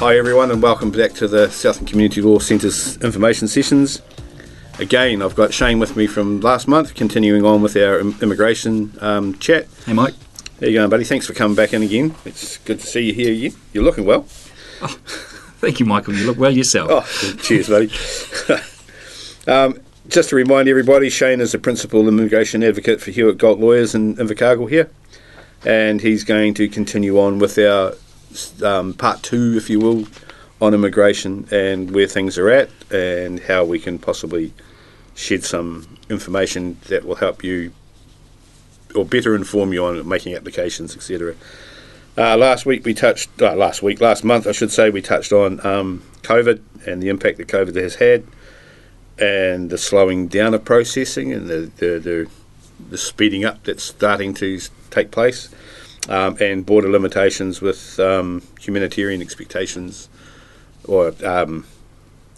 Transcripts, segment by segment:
Hi everyone and welcome back to the Southern Community Law Centre's information sessions. Again, I've got Shane with me from last month, continuing on with our immigration um, chat. Hey, Mike. How you going, buddy? Thanks for coming back in again. It's good to see you here. You- You're looking well. Thank you, Michael. You look well yourself. Oh, cheers, buddy. um, just to remind everybody, Shane is the principal immigration advocate for Hewitt Galt Lawyers in Invercargill here, and he's going to continue on with our um, part two, if you will, on immigration and where things are at and how we can possibly shed some information that will help you or better inform you on making applications, etc. Uh, last week we touched, uh, last week, last month I should say, we touched on um, COVID and the impact that COVID has had and the slowing down of processing and the, the, the, the speeding up that's starting to take place um, and border limitations with um, humanitarian expectations or um,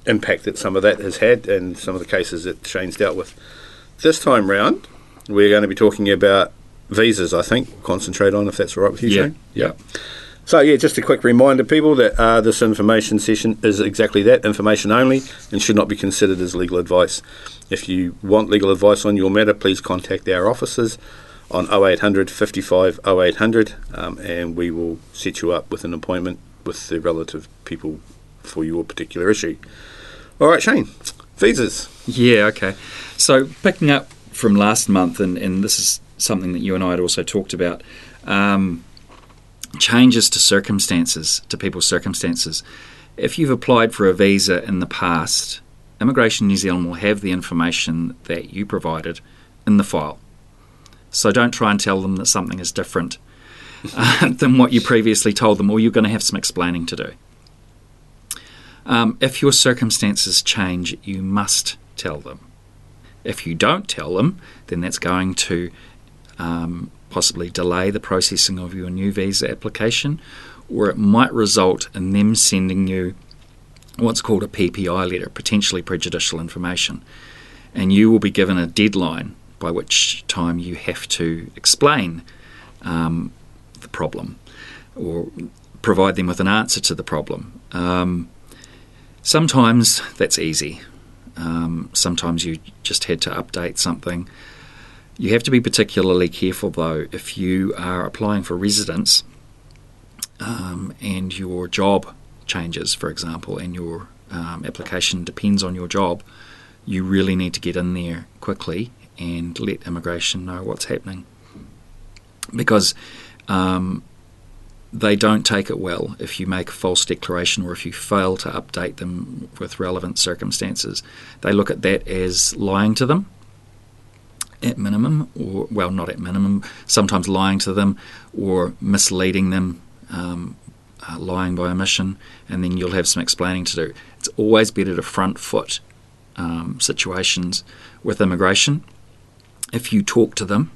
impact that some of that has had and some of the cases that Shane's dealt with. This time round, we're going to be talking about visas, I think, concentrate on if that's all right with you, Yeah. Shane. Yeah. So, yeah, just a quick reminder, people, that uh, this information session is exactly that information only and should not be considered as legal advice. If you want legal advice on your matter, please contact our officers on 0800 55 0800 um, and we will set you up with an appointment with the relative people for your particular issue. All right, Shane, visas. Yeah, okay. So, picking up from last month, and, and this is something that you and I had also talked about um, changes to circumstances, to people's circumstances. If you've applied for a visa in the past, Immigration New Zealand will have the information that you provided in the file. So, don't try and tell them that something is different uh, than what you previously told them, or you're going to have some explaining to do. Um, if your circumstances change, you must tell them. If you don't tell them, then that's going to um, possibly delay the processing of your new visa application, or it might result in them sending you what's called a PPI letter, potentially prejudicial information. And you will be given a deadline by which time you have to explain um, the problem or provide them with an answer to the problem. Um, Sometimes that's easy. Um, sometimes you just had to update something. You have to be particularly careful though if you are applying for residence um, and your job changes, for example, and your um, application depends on your job. You really need to get in there quickly and let immigration know what's happening because um, they don't take it well if you make a false declaration or if you fail to update them with relevant circumstances. They look at that as lying to them at minimum, or well, not at minimum, sometimes lying to them or misleading them, um, uh, lying by omission, and then you'll have some explaining to do. It's always better to front foot um, situations with immigration. If you talk to them,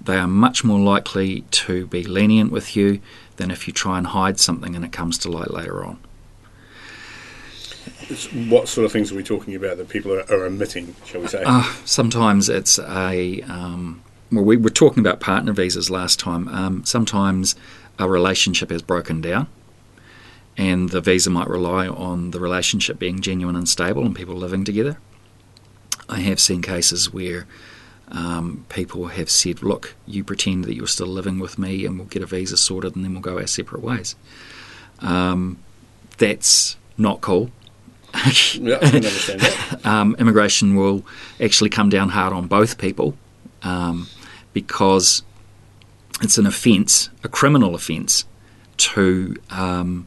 they are much more likely to be lenient with you than if you try and hide something and it comes to light later on. What sort of things are we talking about that people are, are omitting, shall we say? Uh, sometimes it's a. Um, well, we were talking about partner visas last time. Um, sometimes a relationship has broken down, and the visa might rely on the relationship being genuine and stable and people living together. I have seen cases where um, people have said, Look, you pretend that you're still living with me, and we'll get a visa sorted, and then we'll go our separate ways. Um, that's not cool. yeah, I can understand that. um, immigration will actually come down hard on both people um, because it's an offence, a criminal offence, to um,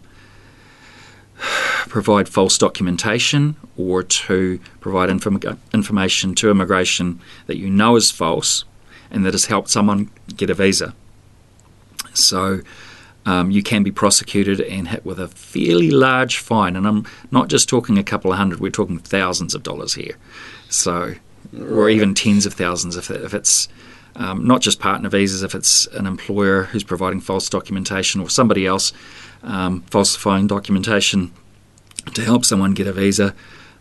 provide false documentation or to provide inform- information to immigration that you know is false and that has helped someone get a visa. So um, you can be prosecuted and hit with a fairly large fine. And I'm not just talking a couple of hundred; we're talking thousands of dollars here. So, or even tens of thousands if, if it's um, not just partner visas, if it's an employer who's providing false documentation or somebody else um, falsifying documentation to help someone get a visa.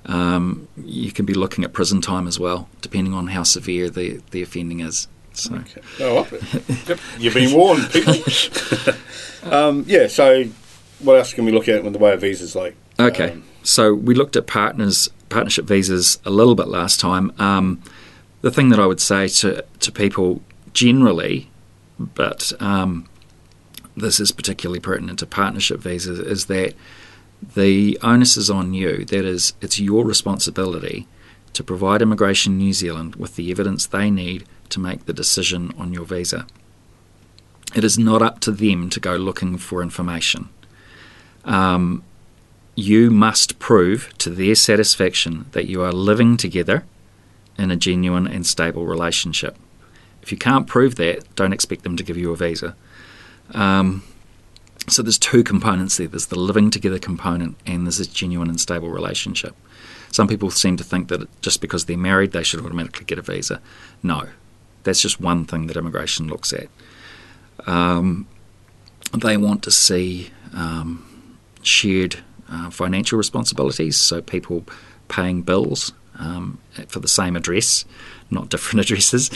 Um, you can be looking at prison time as well, depending on how severe the, the offending is. So. Okay. Oh, yep. You've been warned, people. um, yeah. So, what else can we look at when the way of visas? Like, okay. um, so we looked at partners partnership visas a little bit last time. Um, the thing that I would say to to people generally, but um, this is particularly pertinent to partnership visas, is that the onus is on you. That is, it's your responsibility to provide Immigration New Zealand with the evidence they need to make the decision on your visa. It is not up to them to go looking for information. Um, you must prove to their satisfaction that you are living together in a genuine and stable relationship. If you can't prove that, don't expect them to give you a visa. Um, so there's two components there. There's the living together component, and there's a genuine and stable relationship. Some people seem to think that just because they're married, they should automatically get a visa. No, that's just one thing that immigration looks at. Um, they want to see um, shared uh, financial responsibilities, so people paying bills um, for the same address, not different addresses.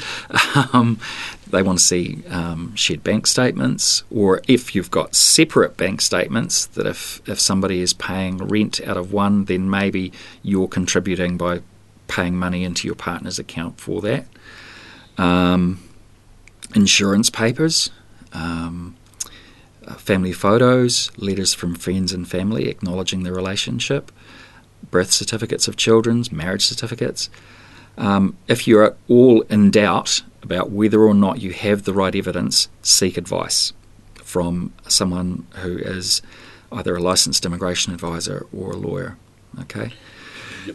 Um, they want to see um, shared bank statements, or if you've got separate bank statements, that if, if somebody is paying rent out of one, then maybe you're contributing by paying money into your partner's account for that. Um, insurance papers. Um, family photos, letters from friends and family acknowledging the relationship, birth certificates of children's, marriage certificates. Um, if you're at all in doubt about whether or not you have the right evidence, seek advice from someone who is either a licensed immigration advisor or a lawyer. Okay.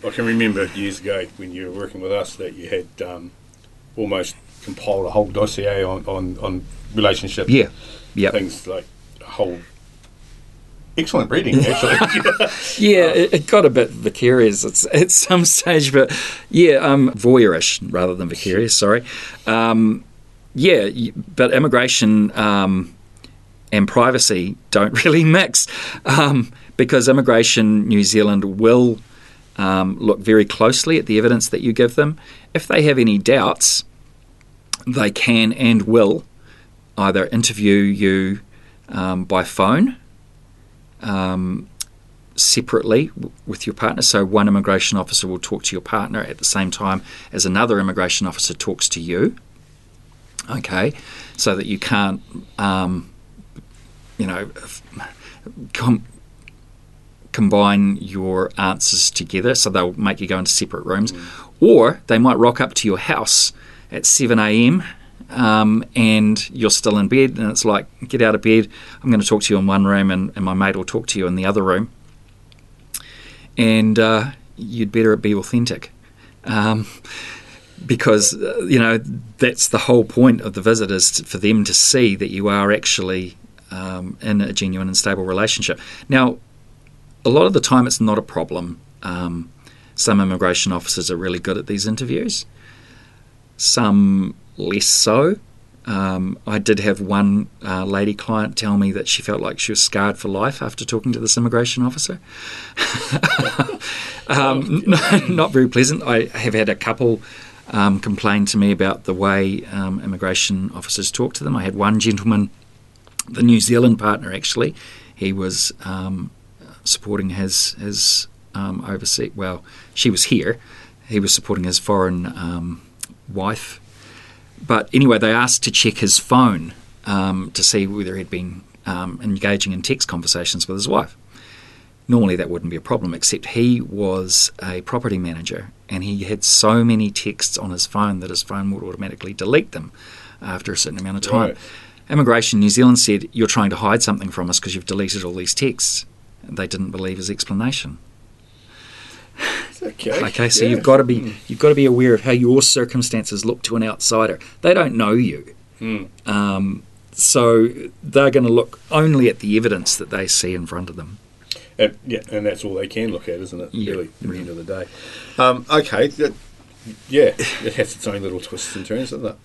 I can remember years ago when you were working with us that you had um, almost compiled a whole dossier on, on, on relationship Yeah. Yeah. things like a whole excellent reading actually. Yeah, it, it got a bit vicarious at, at some stage, but yeah, um, voyeurish rather than vicarious. Sorry. Um, yeah, but immigration um, and privacy don't really mix um, because Immigration New Zealand will um, look very closely at the evidence that you give them. If they have any doubts, they can and will either interview you um, by phone um, separately w- with your partner. So one immigration officer will talk to your partner at the same time as another immigration officer talks to you. Okay, so that you can't, um, you know, com- combine your answers together. So they'll make you go into separate rooms, or they might rock up to your house at seven a.m. Um, and you're still in bed, and it's like, get out of bed. I'm going to talk to you in one room, and, and my mate will talk to you in the other room. And uh, you'd better be authentic. Um, because uh, you know that's the whole point of the visit is for them to see that you are actually um, in a genuine and stable relationship. Now, a lot of the time it's not a problem. Um, some immigration officers are really good at these interviews. Some less so. Um, I did have one uh, lady client tell me that she felt like she was scarred for life after talking to this immigration officer. um, not very pleasant. I have had a couple um, complain to me about the way um, immigration officers talk to them. I had one gentleman, the New Zealand partner actually, he was um, supporting his his um, overseas. Well, she was here. He was supporting his foreign um, wife. But anyway, they asked to check his phone um, to see whether he'd been um, engaging in text conversations with his wife. Normally, that wouldn't be a problem, except he was a property manager and he had so many texts on his phone that his phone would automatically delete them after a certain amount of time. Right. Immigration New Zealand said, You're trying to hide something from us because you've deleted all these texts. They didn't believe his explanation. Okay. Okay, so yeah. you've got to be you've got to be aware of how your circumstances look to an outsider. They don't know you, Hmm. um, so they're going to look only at the evidence that they see in front of them. And, yeah, and that's all they can look at, isn't it? Yeah. Really, at the end of the day. Um, okay, that, yeah, it has its own little twists and turns, doesn't it?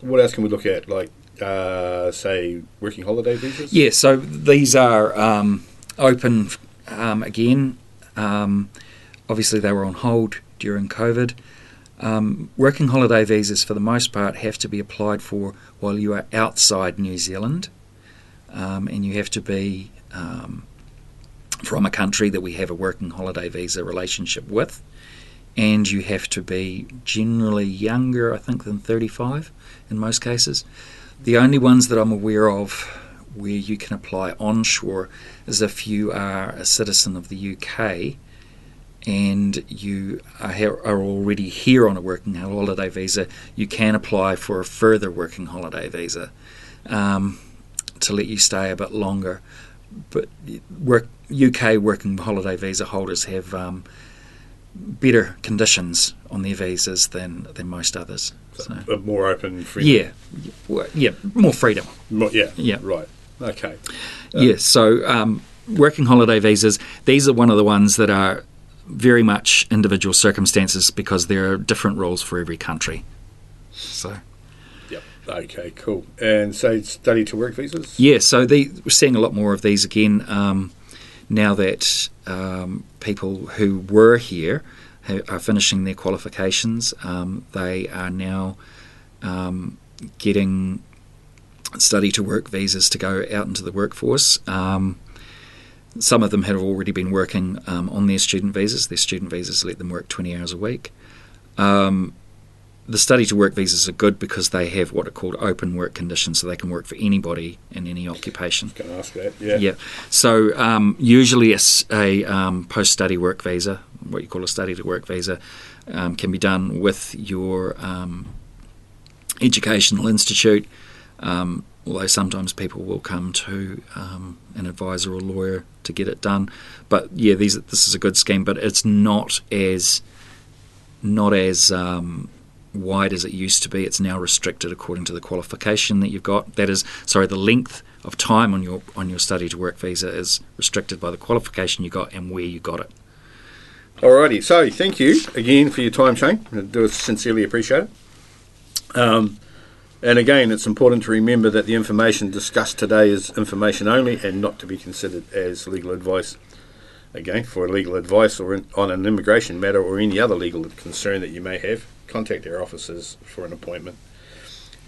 What else can we look at? Like, uh, say, working holiday visas? Yeah, so these are um, open um, again. Um, obviously, they were on hold during COVID. Um, working holiday visas, for the most part, have to be applied for while you are outside New Zealand, um, and you have to be um, from a country that we have a working holiday visa relationship with, and you have to be generally younger, I think, than 35 in most cases. The only ones that I'm aware of where you can apply onshore is if you are a citizen of the UK and you are, are already here on a working holiday visa, you can apply for a further working holiday visa um, to let you stay a bit longer. But work, UK working holiday visa holders have um, better conditions on their visas than, than most others. So. More open, free. Yeah, yeah, more freedom. Mo- yeah, Yeah. right. Okay. Yes, so um, working holiday visas, these are one of the ones that are very much individual circumstances because there are different rules for every country. So, Yep. Okay, cool. And so study to work visas? yeah, so the, we're seeing a lot more of these again um, now that um, people who were here are finishing their qualifications. Um, they are now um, getting study to work visas to go out into the workforce. Um, some of them have already been working um, on their student visas. Their student visas let them work 20 hours a week. Um, the study to work visas are good because they have what are called open work conditions, so they can work for anybody in any occupation. Can I ask that? Yeah. Yeah. So um, usually a, um, post-study work visa, what you call a study to work visa, um, can be done with your um, educational institute. Um, although sometimes people will come to um, an advisor or lawyer to get it done. But yeah, these this is a good scheme, but it's not as not as um, wide as it used to be. It's now restricted according to the qualification that you've got. That is, sorry, the length of time on your on your study to work visa is restricted by the qualification you got and where you got it. Alrighty, so thank you again for your time, Shane. I do sincerely appreciate it. Um, and again, it's important to remember that the information discussed today is information only and not to be considered as legal advice. Again, for legal advice or in, on an immigration matter or any other legal concern that you may have, contact our officers for an appointment.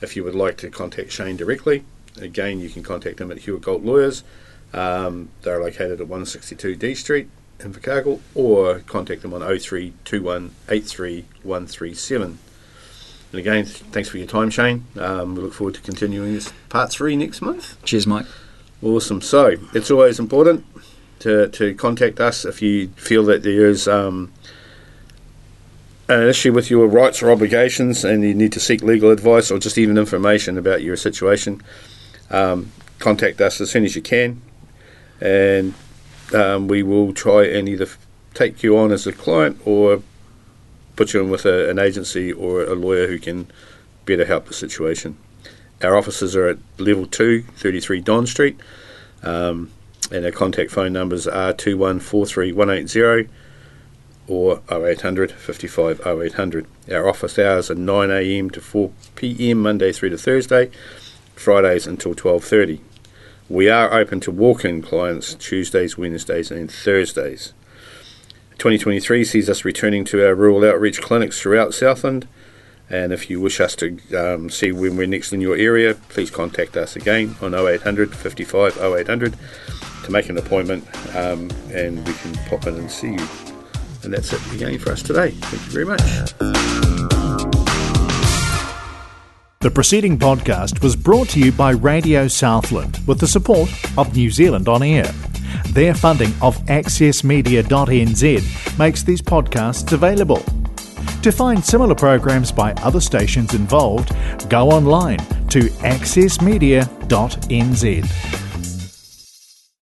If you would like to contact Shane directly, again, you can contact him at Hewitt Galt Lawyers. Um, they're located at 162 Dee Street, Invercargill, or contact them on 0321 83137. And again, th- thanks for your time, Shane. Um, we look forward to continuing this part three next month. Cheers, Mike. Awesome. So it's always important to, to contact us if you feel that there is um, an issue with your rights or obligations and you need to seek legal advice or just even information about your situation. Um, contact us as soon as you can, and um, we will try and either take you on as a client or put you in with a, an agency or a lawyer who can better help the situation. Our offices are at level 2, 33 Don Street, um, and our contact phone numbers are 2143180 or 0800 55 0800. Our office hours are 9am to 4pm Monday through to Thursday, Fridays until 12.30. We are open to walk-in clients Tuesdays, Wednesdays and Thursdays. 2023 sees us returning to our rural outreach clinics throughout Southland. And if you wish us to um, see when we're next in your area, please contact us again on 0800 55 0800 to make an appointment um, and we can pop in and see you. And that's it again for us today. Thank you very much. The preceding podcast was brought to you by Radio Southland with the support of New Zealand On Air. Their funding of accessmedia.nz makes these podcasts available. To find similar programs by other stations involved, go online to accessmedia.nz.